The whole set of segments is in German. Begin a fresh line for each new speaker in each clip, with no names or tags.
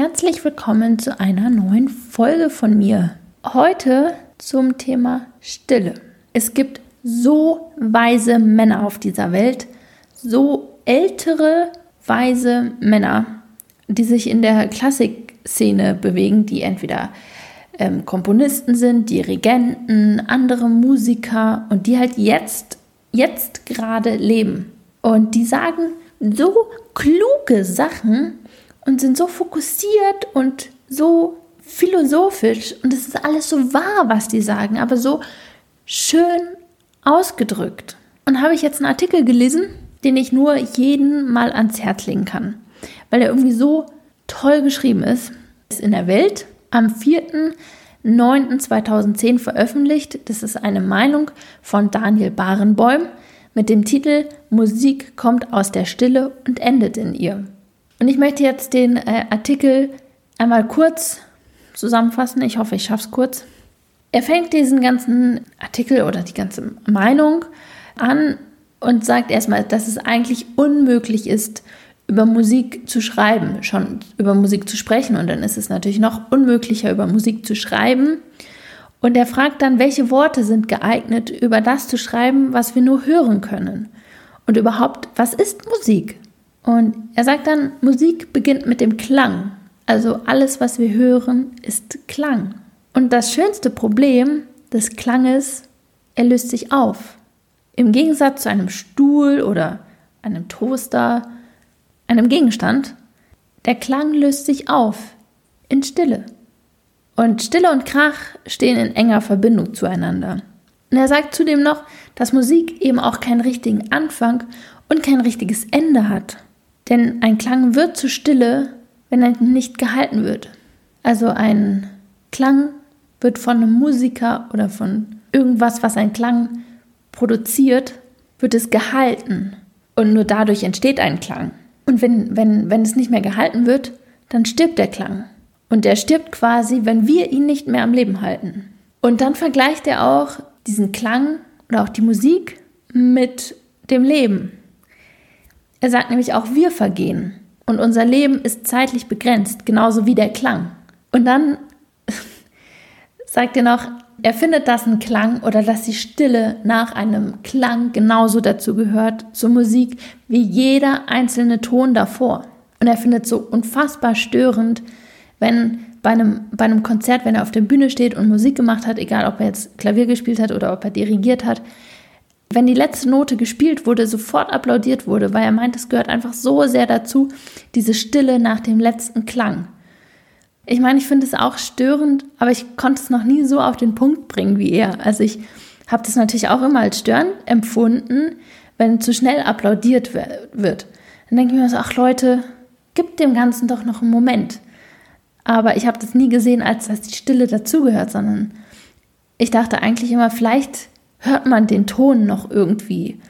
Herzlich willkommen zu einer neuen Folge von mir. Heute zum Thema Stille. Es gibt so weise Männer auf dieser Welt, so ältere, weise Männer, die sich in der Klassikszene bewegen, die entweder ähm, Komponisten sind, Dirigenten, andere Musiker und die halt jetzt, jetzt gerade leben. Und die sagen so kluge Sachen und sind so fokussiert und so philosophisch und es ist alles so wahr, was die sagen, aber so schön ausgedrückt. Und habe ich jetzt einen Artikel gelesen, den ich nur jeden mal ans Herz legen kann, weil er irgendwie so toll geschrieben ist. Ist in der Welt am 4.9.2010 veröffentlicht. Das ist eine Meinung von Daniel Barenbäum mit dem Titel Musik kommt aus der Stille und endet in ihr. Und ich möchte jetzt den äh, Artikel einmal kurz zusammenfassen. Ich hoffe, ich schaffe es kurz. Er fängt diesen ganzen Artikel oder die ganze Meinung an und sagt erstmal, dass es eigentlich unmöglich ist, über Musik zu schreiben, schon über Musik zu sprechen. Und dann ist es natürlich noch unmöglicher, über Musik zu schreiben. Und er fragt dann, welche Worte sind geeignet, über das zu schreiben, was wir nur hören können. Und überhaupt, was ist Musik? Und er sagt dann, Musik beginnt mit dem Klang. Also alles, was wir hören, ist Klang. Und das schönste Problem des Klanges, er löst sich auf. Im Gegensatz zu einem Stuhl oder einem Toaster, einem Gegenstand, der Klang löst sich auf in Stille. Und Stille und Krach stehen in enger Verbindung zueinander. Und er sagt zudem noch, dass Musik eben auch keinen richtigen Anfang und kein richtiges Ende hat. Denn ein Klang wird zu Stille, wenn er nicht gehalten wird. Also ein Klang wird von einem Musiker oder von irgendwas, was ein Klang produziert, wird es gehalten. Und nur dadurch entsteht ein Klang. Und wenn, wenn, wenn es nicht mehr gehalten wird, dann stirbt der Klang. Und der stirbt quasi, wenn wir ihn nicht mehr am Leben halten. Und dann vergleicht er auch diesen Klang oder auch die Musik mit dem Leben. Er sagt nämlich auch, wir vergehen und unser Leben ist zeitlich begrenzt, genauso wie der Klang. Und dann sagt er noch, er findet, dass ein Klang oder dass die Stille nach einem Klang genauso dazu gehört zur Musik wie jeder einzelne Ton davor. Und er findet so unfassbar störend, wenn bei einem, bei einem Konzert, wenn er auf der Bühne steht und Musik gemacht hat, egal ob er jetzt Klavier gespielt hat oder ob er dirigiert hat, wenn die letzte Note gespielt wurde, sofort applaudiert wurde, weil er meint, es gehört einfach so sehr dazu, diese Stille nach dem letzten Klang. Ich meine, ich finde es auch störend, aber ich konnte es noch nie so auf den Punkt bringen wie er. Also ich habe das natürlich auch immer als störend empfunden, wenn zu schnell applaudiert wird. Dann denke ich mir so, ach Leute, gibt dem Ganzen doch noch einen Moment. Aber ich habe das nie gesehen, als dass die Stille dazugehört, sondern ich dachte eigentlich immer, vielleicht hört man den Ton noch irgendwie.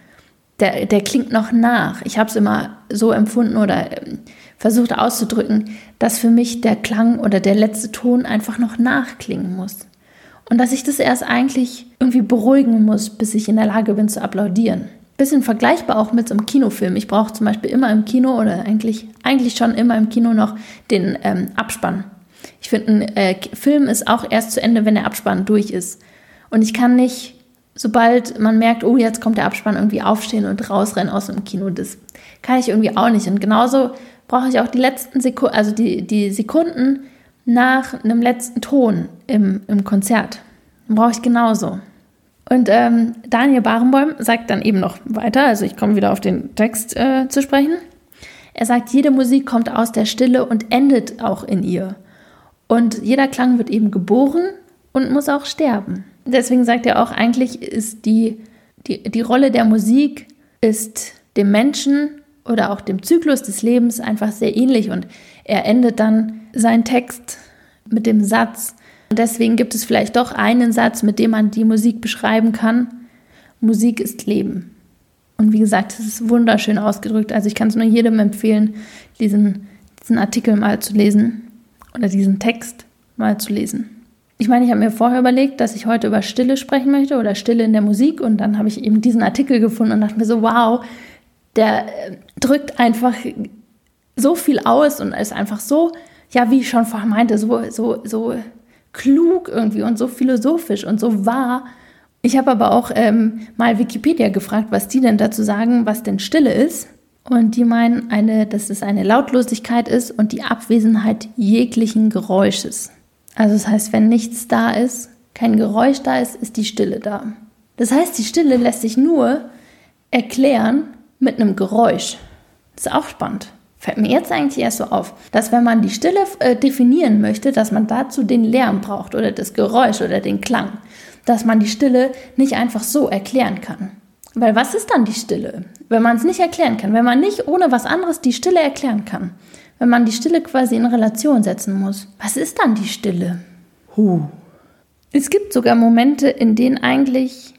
Der, der klingt noch nach. Ich habe es immer so empfunden oder ähm, versucht auszudrücken, dass für mich der Klang oder der letzte Ton einfach noch nachklingen muss. Und dass ich das erst eigentlich irgendwie beruhigen muss, bis ich in der Lage bin zu applaudieren. Bisschen vergleichbar auch mit so einem Kinofilm. Ich brauche zum Beispiel immer im Kino oder eigentlich, eigentlich schon immer im Kino noch den ähm, Abspann. Ich finde, ein äh, Film ist auch erst zu Ende, wenn der Abspann durch ist. Und ich kann nicht sobald man merkt, oh, jetzt kommt der Abspann, irgendwie aufstehen und rausrennen aus dem Kino. Das kann ich irgendwie auch nicht. Und genauso brauche ich auch die letzten Sekunden, also die, die Sekunden nach einem letzten Ton im, im Konzert. Brauche ich genauso. Und ähm, Daniel Barenboim sagt dann eben noch weiter, also ich komme wieder auf den Text äh, zu sprechen. Er sagt, jede Musik kommt aus der Stille und endet auch in ihr. Und jeder Klang wird eben geboren und muss auch sterben deswegen sagt er auch, eigentlich ist die, die, die Rolle der Musik ist dem Menschen oder auch dem Zyklus des Lebens einfach sehr ähnlich und er endet dann seinen Text mit dem Satz. Und deswegen gibt es vielleicht doch einen Satz, mit dem man die Musik beschreiben kann. Musik ist Leben. Und wie gesagt, es ist wunderschön ausgedrückt. Also ich kann es nur jedem empfehlen, diesen, diesen Artikel mal zu lesen oder diesen Text mal zu lesen. Ich meine, ich habe mir vorher überlegt, dass ich heute über Stille sprechen möchte oder Stille in der Musik und dann habe ich eben diesen Artikel gefunden und dachte mir so, wow, der äh, drückt einfach so viel aus und ist einfach so ja, wie ich schon vorher meinte, so, so, so klug irgendwie und so philosophisch und so wahr. Ich habe aber auch ähm, mal Wikipedia gefragt, was die denn dazu sagen, was denn Stille ist. Und die meinen, eine, dass es eine Lautlosigkeit ist und die Abwesenheit jeglichen Geräusches. Also das heißt, wenn nichts da ist, kein Geräusch da ist, ist die Stille da. Das heißt, die Stille lässt sich nur erklären mit einem Geräusch. Das ist auch spannend. Fällt mir jetzt eigentlich erst so auf, dass wenn man die Stille äh, definieren möchte, dass man dazu den Lärm braucht oder das Geräusch oder den Klang. Dass man die Stille nicht einfach so erklären kann. Weil was ist dann die Stille? Wenn man es nicht erklären kann, wenn man nicht ohne was anderes die Stille erklären kann, wenn man die Stille quasi in Relation setzen muss, was ist dann die Stille? Huh. Es gibt sogar Momente, in denen eigentlich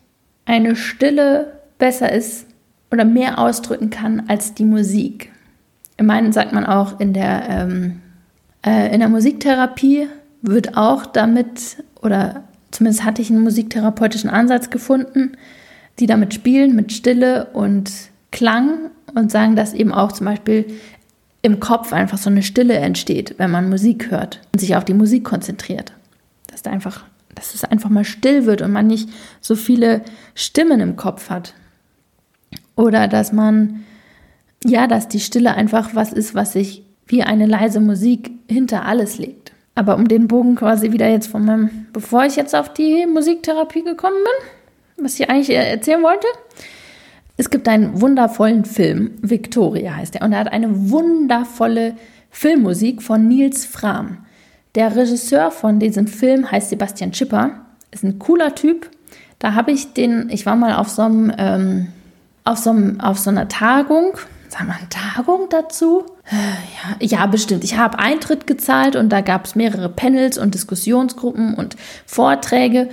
eine Stille besser ist oder mehr ausdrücken kann als die Musik. Ich meine, sagt man auch in der, ähm, äh, in der Musiktherapie wird auch damit, oder zumindest hatte ich einen musiktherapeutischen Ansatz gefunden, die damit spielen, mit Stille und Klang und sagen, dass eben auch zum Beispiel im Kopf einfach so eine Stille entsteht, wenn man Musik hört und sich auf die Musik konzentriert. Dass, da einfach, dass es einfach mal still wird und man nicht so viele Stimmen im Kopf hat. Oder dass man, ja, dass die Stille einfach was ist, was sich wie eine leise Musik hinter alles legt. Aber um den Bogen quasi wieder jetzt von meinem, bevor ich jetzt auf die Musiktherapie gekommen bin, was ich eigentlich erzählen wollte, es gibt einen wundervollen Film, Victoria heißt er, und er hat eine wundervolle Filmmusik von Nils Fram. Der Regisseur von diesem Film heißt Sebastian Schipper, ist ein cooler Typ. Da habe ich den, ich war mal auf so einem, ähm, auf so, einem, auf so einer Tagung, sagen wir eine Tagung dazu? Ja, ja, bestimmt. Ich habe Eintritt gezahlt und da gab es mehrere Panels und Diskussionsgruppen und Vorträge.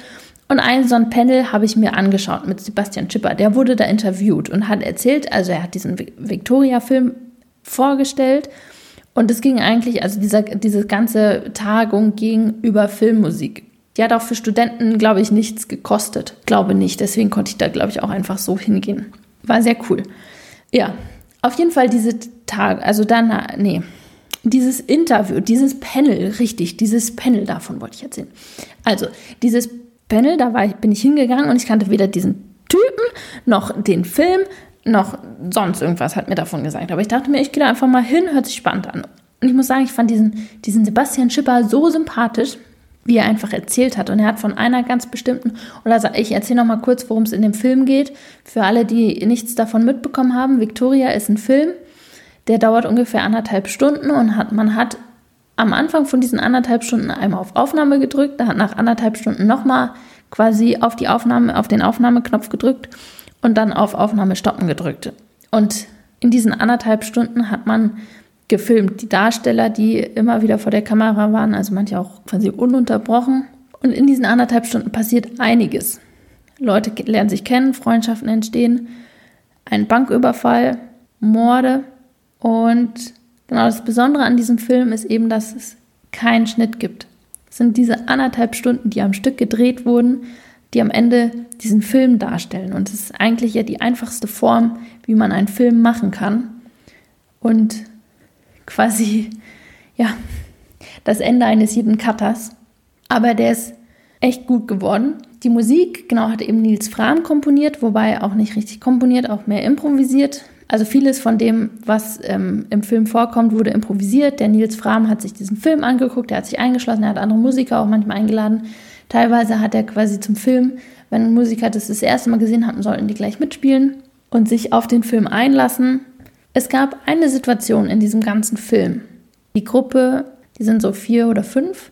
Und ein so ein Panel habe ich mir angeschaut mit Sebastian Schipper. Der wurde da interviewt und hat erzählt, also er hat diesen Victoria-Film vorgestellt. Und es ging eigentlich, also dieser, diese ganze Tagung ging über Filmmusik. Die hat auch für Studenten, glaube ich, nichts gekostet. Glaube nicht. Deswegen konnte ich da, glaube ich, auch einfach so hingehen. War sehr cool. Ja, auf jeden Fall diese Tag, also dann, nee, dieses Interview, dieses Panel, richtig, dieses Panel davon wollte ich erzählen. Also, dieses Panel, da war ich, bin ich hingegangen und ich kannte weder diesen Typen noch den Film noch sonst irgendwas hat mir davon gesagt. Aber ich dachte mir, ich gehe da einfach mal hin, hört sich spannend an. Und ich muss sagen, ich fand diesen, diesen Sebastian Schipper so sympathisch, wie er einfach erzählt hat. Und er hat von einer ganz bestimmten, oder ich erzähle noch mal kurz, worum es in dem Film geht. Für alle, die nichts davon mitbekommen haben, Victoria ist ein Film, der dauert ungefähr anderthalb Stunden und hat, man hat am Anfang von diesen anderthalb Stunden einmal auf Aufnahme gedrückt, da hat nach anderthalb Stunden nochmal quasi auf die Aufnahme, auf den Aufnahmeknopf gedrückt und dann auf Aufnahme stoppen gedrückt. Und in diesen anderthalb Stunden hat man gefilmt. Die Darsteller, die immer wieder vor der Kamera waren, also manche auch quasi ununterbrochen. Und in diesen anderthalb Stunden passiert einiges. Leute lernen sich kennen, Freundschaften entstehen, ein Banküberfall, Morde und Genau, das Besondere an diesem Film ist eben, dass es keinen Schnitt gibt. Es sind diese anderthalb Stunden, die am Stück gedreht wurden, die am Ende diesen Film darstellen. Und es ist eigentlich ja die einfachste Form, wie man einen Film machen kann. Und quasi, ja, das Ende eines jeden Cutters. Aber der ist echt gut geworden. Die Musik, genau, hat eben Nils Fram komponiert, wobei auch nicht richtig komponiert, auch mehr improvisiert. Also vieles von dem, was ähm, im Film vorkommt, wurde improvisiert. Der Nils Fram hat sich diesen Film angeguckt, er hat sich eingeschlossen, er hat andere Musiker auch manchmal eingeladen. Teilweise hat er quasi zum Film, wenn Musiker das das erste Mal gesehen hatten, sollten die gleich mitspielen und sich auf den Film einlassen. Es gab eine Situation in diesem ganzen Film. Die Gruppe, die sind so vier oder fünf,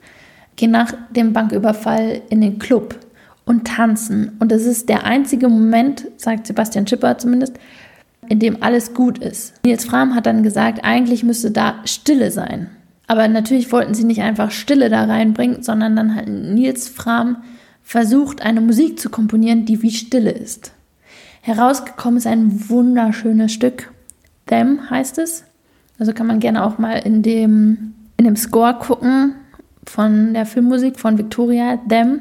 gehen nach dem Banküberfall in den Club und tanzen. Und das ist der einzige Moment, sagt Sebastian Schipper zumindest, in dem alles gut ist. Nils Fram hat dann gesagt, eigentlich müsste da Stille sein. Aber natürlich wollten sie nicht einfach Stille da reinbringen, sondern dann hat Nils Fram versucht, eine Musik zu komponieren, die wie Stille ist. Herausgekommen ist ein wunderschönes Stück. Them heißt es. Also kann man gerne auch mal in dem, in dem Score gucken von der Filmmusik von Victoria Them.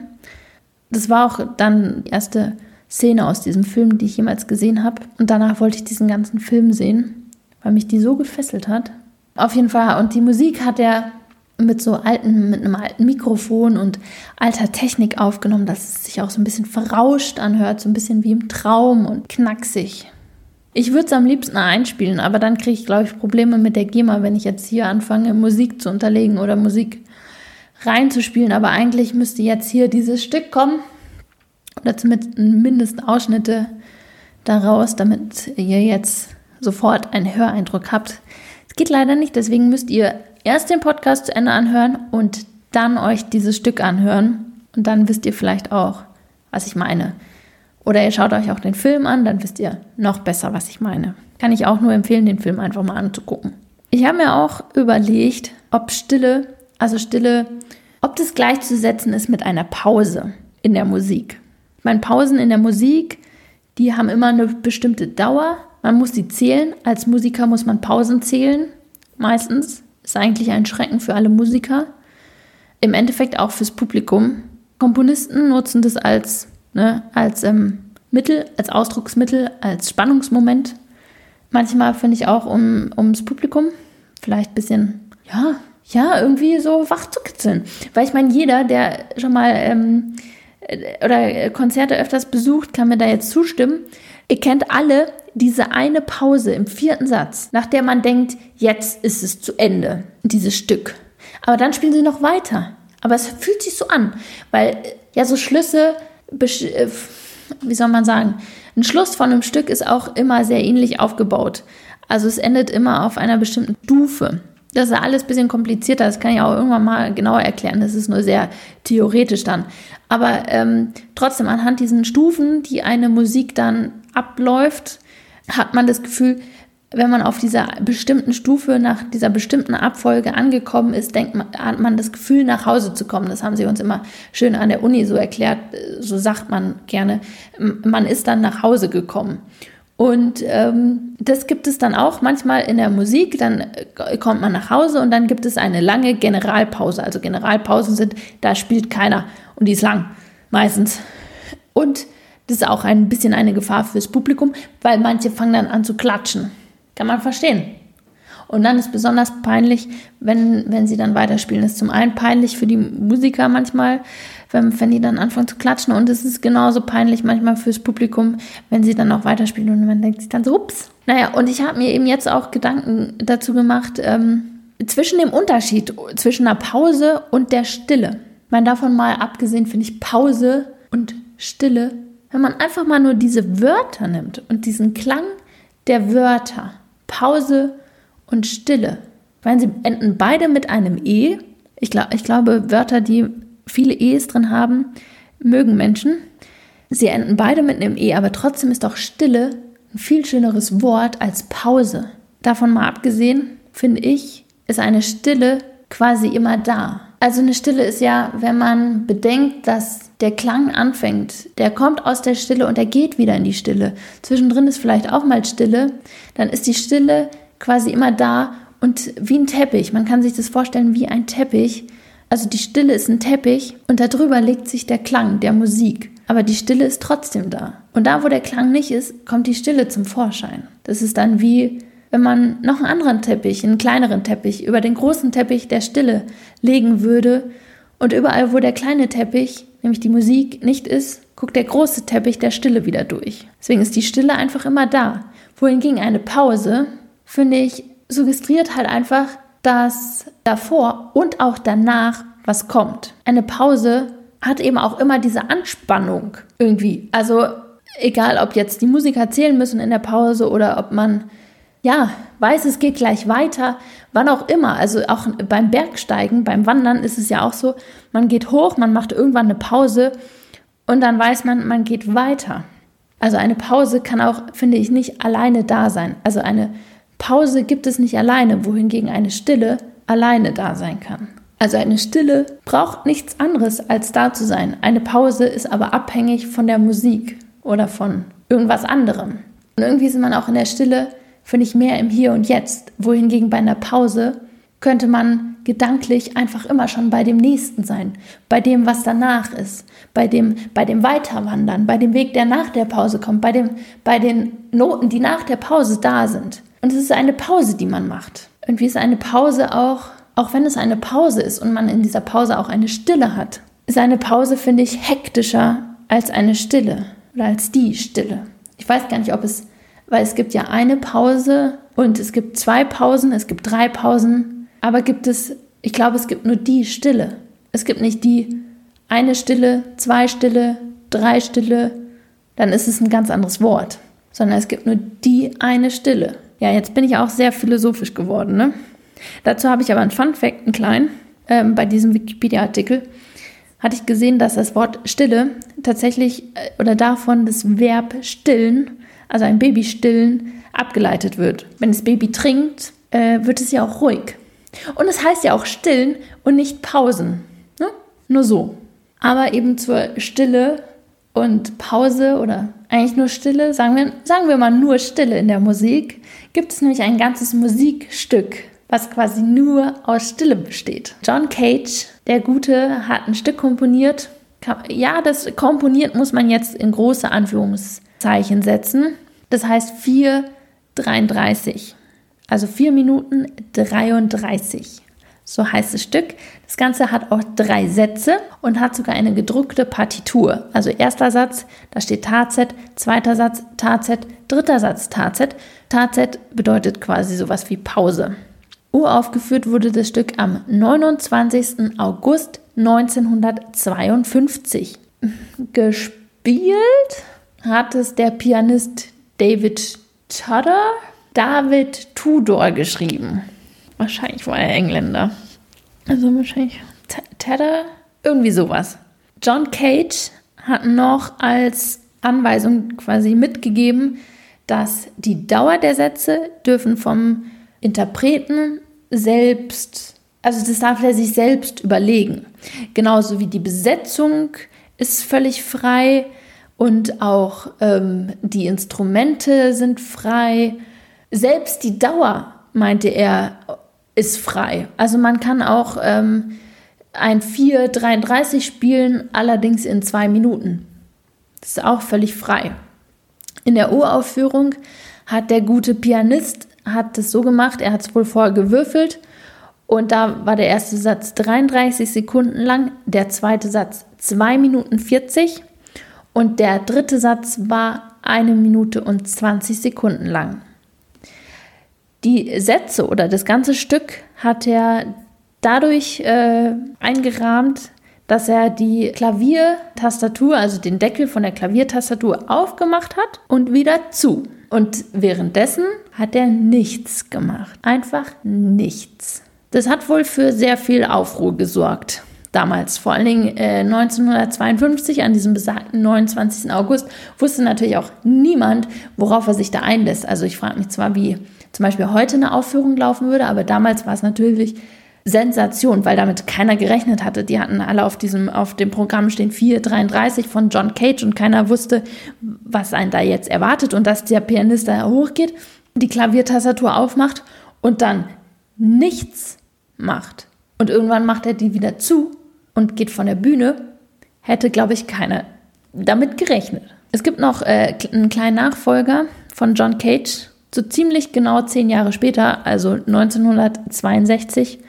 Das war auch dann die erste Szene aus diesem Film, die ich jemals gesehen habe. Und danach wollte ich diesen ganzen Film sehen, weil mich die so gefesselt hat. Auf jeden Fall. Und die Musik hat er mit so alten, mit einem alten Mikrofon und alter Technik aufgenommen, dass es sich auch so ein bisschen verrauscht anhört, so ein bisschen wie im Traum und knacksig. Ich würde es am liebsten einspielen, aber dann kriege ich, glaube ich, Probleme mit der GEMA, wenn ich jetzt hier anfange, Musik zu unterlegen oder Musik reinzuspielen. Aber eigentlich müsste jetzt hier dieses Stück kommen oder zumindest Ausschnitte daraus, damit ihr jetzt sofort einen Höreindruck habt. Es geht leider nicht, deswegen müsst ihr erst den Podcast zu Ende anhören und dann euch dieses Stück anhören. Und dann wisst ihr vielleicht auch, was ich meine. Oder ihr schaut euch auch den Film an, dann wisst ihr noch besser, was ich meine. Kann ich auch nur empfehlen, den Film einfach mal anzugucken. Ich habe mir auch überlegt, ob Stille, also Stille, ob das gleichzusetzen ist mit einer Pause in der Musik. Meine, Pausen in der Musik, die haben immer eine bestimmte Dauer. Man muss sie zählen. Als Musiker muss man Pausen zählen. Meistens. Ist eigentlich ein Schrecken für alle Musiker. Im Endeffekt auch fürs Publikum. Komponisten nutzen das als ne, als ähm, Mittel, als Ausdrucksmittel, als Spannungsmoment. Manchmal finde ich auch, um, ums Publikum vielleicht ein bisschen, ja, ja, irgendwie so wach zu kitzeln. Weil ich meine, jeder, der schon mal ähm, äh, oder Konzerte öfters besucht, kann mir da jetzt zustimmen. Ihr kennt alle diese eine Pause im vierten Satz, nach der man denkt, jetzt ist es zu Ende, dieses Stück. Aber dann spielen sie noch weiter. Aber es fühlt sich so an, weil ja so Schlüsse äh, wie soll man sagen, ein Schluss von einem Stück ist auch immer sehr ähnlich aufgebaut. Also es endet immer auf einer bestimmten Stufe. Das ist alles ein bisschen komplizierter, das kann ich auch irgendwann mal genauer erklären. Das ist nur sehr theoretisch dann. Aber ähm, trotzdem, anhand diesen Stufen, die eine Musik dann abläuft, hat man das Gefühl, wenn man auf dieser bestimmten Stufe, nach dieser bestimmten Abfolge angekommen ist, denkt man, hat man das Gefühl, nach Hause zu kommen. Das haben sie uns immer schön an der Uni so erklärt, so sagt man gerne. Man ist dann nach Hause gekommen. Und ähm, das gibt es dann auch manchmal in der Musik. Dann äh, kommt man nach Hause und dann gibt es eine lange Generalpause. Also Generalpausen sind, da spielt keiner und die ist lang, meistens. Und das ist auch ein bisschen eine Gefahr fürs Publikum, weil manche fangen dann an zu klatschen. Kann man verstehen. Und dann ist besonders peinlich, wenn, wenn sie dann weiterspielen. Das ist zum einen peinlich für die Musiker manchmal, wenn, wenn die dann anfangen zu klatschen. Und es ist genauso peinlich manchmal fürs Publikum, wenn sie dann auch weiterspielen und man denkt sich dann so, ups. Naja, und ich habe mir eben jetzt auch Gedanken dazu gemacht, ähm, zwischen dem Unterschied zwischen einer Pause und der Stille. Ich meine, davon mal abgesehen finde ich Pause und Stille, wenn man einfach mal nur diese Wörter nimmt und diesen Klang der Wörter Pause und Stille. Weil sie enden beide mit einem E. Ich, glaub, ich glaube, Wörter, die viele E's drin haben, mögen Menschen. Sie enden beide mit einem E, aber trotzdem ist auch Stille ein viel schöneres Wort als Pause. Davon mal abgesehen, finde ich, ist eine Stille quasi immer da. Also eine Stille ist ja, wenn man bedenkt, dass der Klang anfängt, der kommt aus der Stille und er geht wieder in die Stille. Zwischendrin ist vielleicht auch mal Stille, dann ist die Stille quasi immer da und wie ein Teppich. Man kann sich das vorstellen wie ein Teppich. Also die Stille ist ein Teppich und darüber legt sich der Klang der Musik. Aber die Stille ist trotzdem da. Und da, wo der Klang nicht ist, kommt die Stille zum Vorschein. Das ist dann wie, wenn man noch einen anderen Teppich, einen kleineren Teppich, über den großen Teppich der Stille legen würde. Und überall, wo der kleine Teppich nämlich die Musik nicht ist, guckt der große Teppich der Stille wieder durch. Deswegen ist die Stille einfach immer da. Wohingegen eine Pause, finde ich, suggestriert halt einfach, dass davor und auch danach was kommt. Eine Pause hat eben auch immer diese Anspannung irgendwie. Also egal, ob jetzt die Musiker erzählen müssen in der Pause oder ob man ja, weiß, es geht gleich weiter, wann auch immer. Also auch beim Bergsteigen, beim Wandern ist es ja auch so, man geht hoch, man macht irgendwann eine Pause und dann weiß man, man geht weiter. Also eine Pause kann auch, finde ich, nicht alleine da sein. Also eine Pause gibt es nicht alleine, wohingegen eine Stille alleine da sein kann. Also eine Stille braucht nichts anderes als da zu sein. Eine Pause ist aber abhängig von der Musik oder von irgendwas anderem. Und irgendwie ist man auch in der Stille finde ich mehr im Hier und Jetzt, wohingegen bei einer Pause könnte man gedanklich einfach immer schon bei dem Nächsten sein, bei dem, was danach ist, bei dem, bei dem Weiterwandern, bei dem Weg, der nach der Pause kommt, bei, dem, bei den Noten, die nach der Pause da sind. Und es ist eine Pause, die man macht. Irgendwie ist eine Pause auch auch wenn es eine Pause ist und man in dieser Pause auch eine Stille hat, ist eine Pause, finde ich, hektischer als eine Stille oder als die Stille. Ich weiß gar nicht, ob es, weil es gibt ja eine Pause und es gibt zwei Pausen, es gibt drei Pausen, aber gibt es, ich glaube, es gibt nur die Stille. Es gibt nicht die eine Stille, zwei Stille, drei Stille, dann ist es ein ganz anderes Wort, sondern es gibt nur die eine Stille. Ja, jetzt bin ich auch sehr philosophisch geworden. Ne? Dazu habe ich aber einen Fun-Fact, einen kleinen, ähm, bei diesem Wikipedia-Artikel hatte ich gesehen, dass das Wort Stille tatsächlich äh, oder davon das Verb stillen, also ein Baby stillen, abgeleitet wird. Wenn das Baby trinkt, äh, wird es ja auch ruhig. Und es heißt ja auch stillen und nicht Pausen. Ne? Nur so. Aber eben zur Stille und Pause oder eigentlich nur Stille, sagen wir, sagen wir mal nur Stille in der Musik, gibt es nämlich ein ganzes Musikstück, was quasi nur aus Stille besteht. John Cage, der Gute, hat ein Stück komponiert. Ja, das komponiert muss man jetzt in große Anführungszeichen setzen. Das heißt 4,33. Also 4 Minuten 33. So heißt das Stück. Das Ganze hat auch drei Sätze und hat sogar eine gedruckte Partitur. Also erster Satz, da steht Tazet, zweiter Satz Tazet, dritter Satz Tazet. Tazet bedeutet quasi sowas wie Pause. Uraufgeführt wurde das Stück am 29. August 1952. Gespielt hat es der Pianist David Tudor, David Tudor geschrieben. Wahrscheinlich war er Engländer. Also wahrscheinlich Tedder, irgendwie sowas. John Cage hat noch als Anweisung quasi mitgegeben, dass die Dauer der Sätze dürfen vom Interpreten selbst, also das darf er sich selbst überlegen. Genauso wie die Besetzung ist völlig frei und auch ähm, die Instrumente sind frei. Selbst die Dauer, meinte er, ist frei. Also man kann auch ähm, ein 4,33 spielen, allerdings in zwei Minuten. Das ist auch völlig frei. In der Uraufführung hat der gute Pianist hat es so gemacht, er hat es wohl vorher gewürfelt und da war der erste Satz 33 Sekunden lang, der zweite Satz 2 Minuten 40 und der dritte Satz war eine Minute und 20 Sekunden lang. Die Sätze oder das ganze Stück hat er dadurch äh, eingerahmt, dass er die Klaviertastatur, also den Deckel von der Klaviertastatur aufgemacht hat und wieder zu. Und währenddessen hat er nichts gemacht. Einfach nichts. Das hat wohl für sehr viel Aufruhr gesorgt. Damals, vor allen Dingen äh, 1952, an diesem besagten 29. August, wusste natürlich auch niemand, worauf er sich da einlässt. Also ich frage mich zwar, wie zum Beispiel heute eine Aufführung laufen würde, aber damals war es natürlich Sensation, weil damit keiner gerechnet hatte. Die hatten alle auf diesem, auf dem Programm stehen 433 von John Cage und keiner wusste, was einen da jetzt erwartet und dass der Pianist da hochgeht, die Klaviertastatur aufmacht und dann nichts macht. Und irgendwann macht er die wieder zu und geht von der Bühne, hätte, glaube ich, keiner damit gerechnet. Es gibt noch äh, einen kleinen Nachfolger von John Cage, so ziemlich genau zehn Jahre später, also 1962,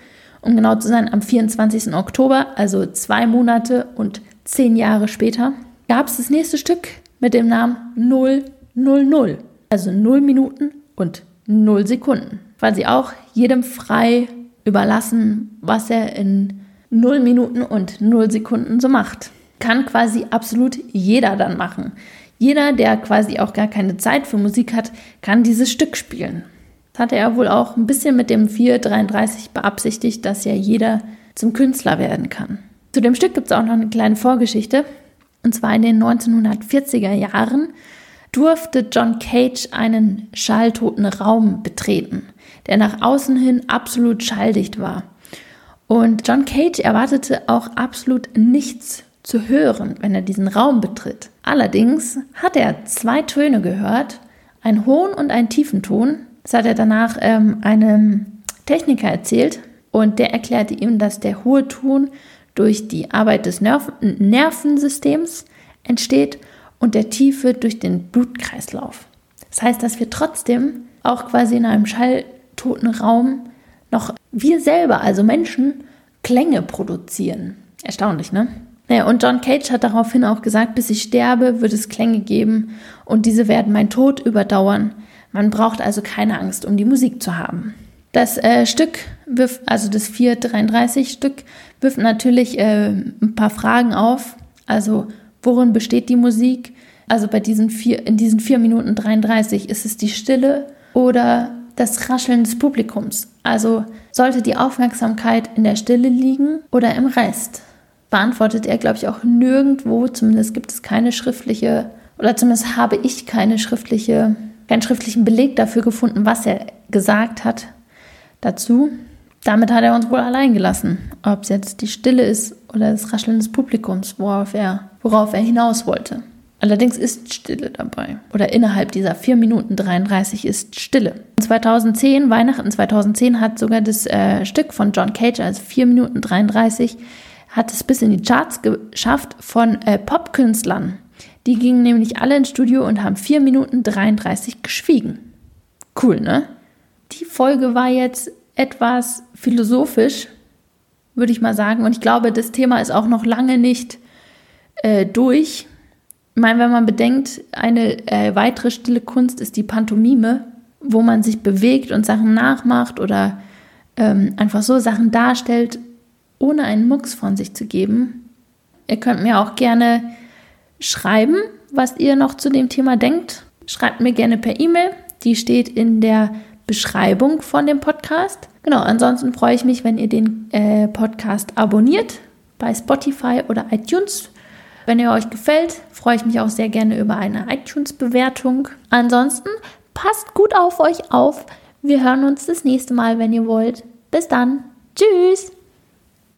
um genau zu sein, am 24. Oktober, also zwei Monate und zehn Jahre später, gab es das nächste Stück mit dem Namen 000, also 0 Minuten und 0 Sekunden. Quasi auch jedem frei überlassen, was er in 0 Minuten und 0 Sekunden so macht. Kann quasi absolut jeder dann machen. Jeder, der quasi auch gar keine Zeit für Musik hat, kann dieses Stück spielen. Das hatte er wohl auch ein bisschen mit dem 433 beabsichtigt, dass ja jeder zum Künstler werden kann. Zu dem Stück gibt es auch noch eine kleine Vorgeschichte. Und zwar in den 1940er Jahren durfte John Cage einen schalltoten Raum betreten, der nach außen hin absolut schalldicht war. Und John Cage erwartete auch absolut nichts zu hören, wenn er diesen Raum betritt. Allerdings hat er zwei Töne gehört, einen hohen und einen tiefen Ton, das hat er danach ähm, einem Techniker erzählt und der erklärte ihm, dass der hohe Ton durch die Arbeit des Nerv Nervensystems entsteht und der tiefe durch den Blutkreislauf. Das heißt, dass wir trotzdem auch quasi in einem schalltoten Raum noch wir selber, also Menschen, Klänge produzieren. Erstaunlich, ne? Naja, und John Cage hat daraufhin auch gesagt, bis ich sterbe, wird es Klänge geben und diese werden mein Tod überdauern. Man braucht also keine Angst, um die Musik zu haben. Das äh, Stück wirft, also das 433 Stück, wirft natürlich äh, ein paar Fragen auf. Also, worin besteht die Musik? Also bei diesen vier, in diesen 4 Minuten 33 ist es die Stille oder das Rascheln des Publikums. Also sollte die Aufmerksamkeit in der Stille liegen oder im Rest? Beantwortet er, glaube ich, auch nirgendwo. Zumindest gibt es keine schriftliche, oder zumindest habe ich keine schriftliche, keinen schriftlichen Beleg dafür gefunden, was er gesagt hat dazu. Damit hat er uns wohl allein gelassen. Ob es jetzt die Stille ist oder das Rascheln des Publikums, worauf er, worauf er hinaus wollte. Allerdings ist Stille dabei. Oder innerhalb dieser 4 Minuten 33 ist Stille. 2010, Weihnachten 2010, hat sogar das äh, Stück von John Cage, also 4 Minuten 33, hat es bis in die Charts geschafft von äh, Popkünstlern. Die gingen nämlich alle ins Studio und haben 4 Minuten 33 geschwiegen. Cool, ne? Die Folge war jetzt etwas philosophisch, würde ich mal sagen. Und ich glaube, das Thema ist auch noch lange nicht äh, durch. Ich meine, wenn man bedenkt, eine äh, weitere stille Kunst ist die Pantomime, wo man sich bewegt und Sachen nachmacht oder ähm, einfach so Sachen darstellt, ohne einen Mucks von sich zu geben. Ihr könnt mir auch gerne schreiben, was ihr noch zu dem Thema denkt. Schreibt mir gerne per E-Mail. Die steht in der Beschreibung von dem Podcast. Genau, ansonsten freue ich mich, wenn ihr den äh, Podcast abonniert bei Spotify oder iTunes. Wenn er euch gefällt, freue ich mich auch sehr gerne über eine iTunes-Bewertung. Ansonsten passt gut auf euch auf. Wir hören uns das nächste Mal, wenn ihr wollt. Bis dann. Tschüss.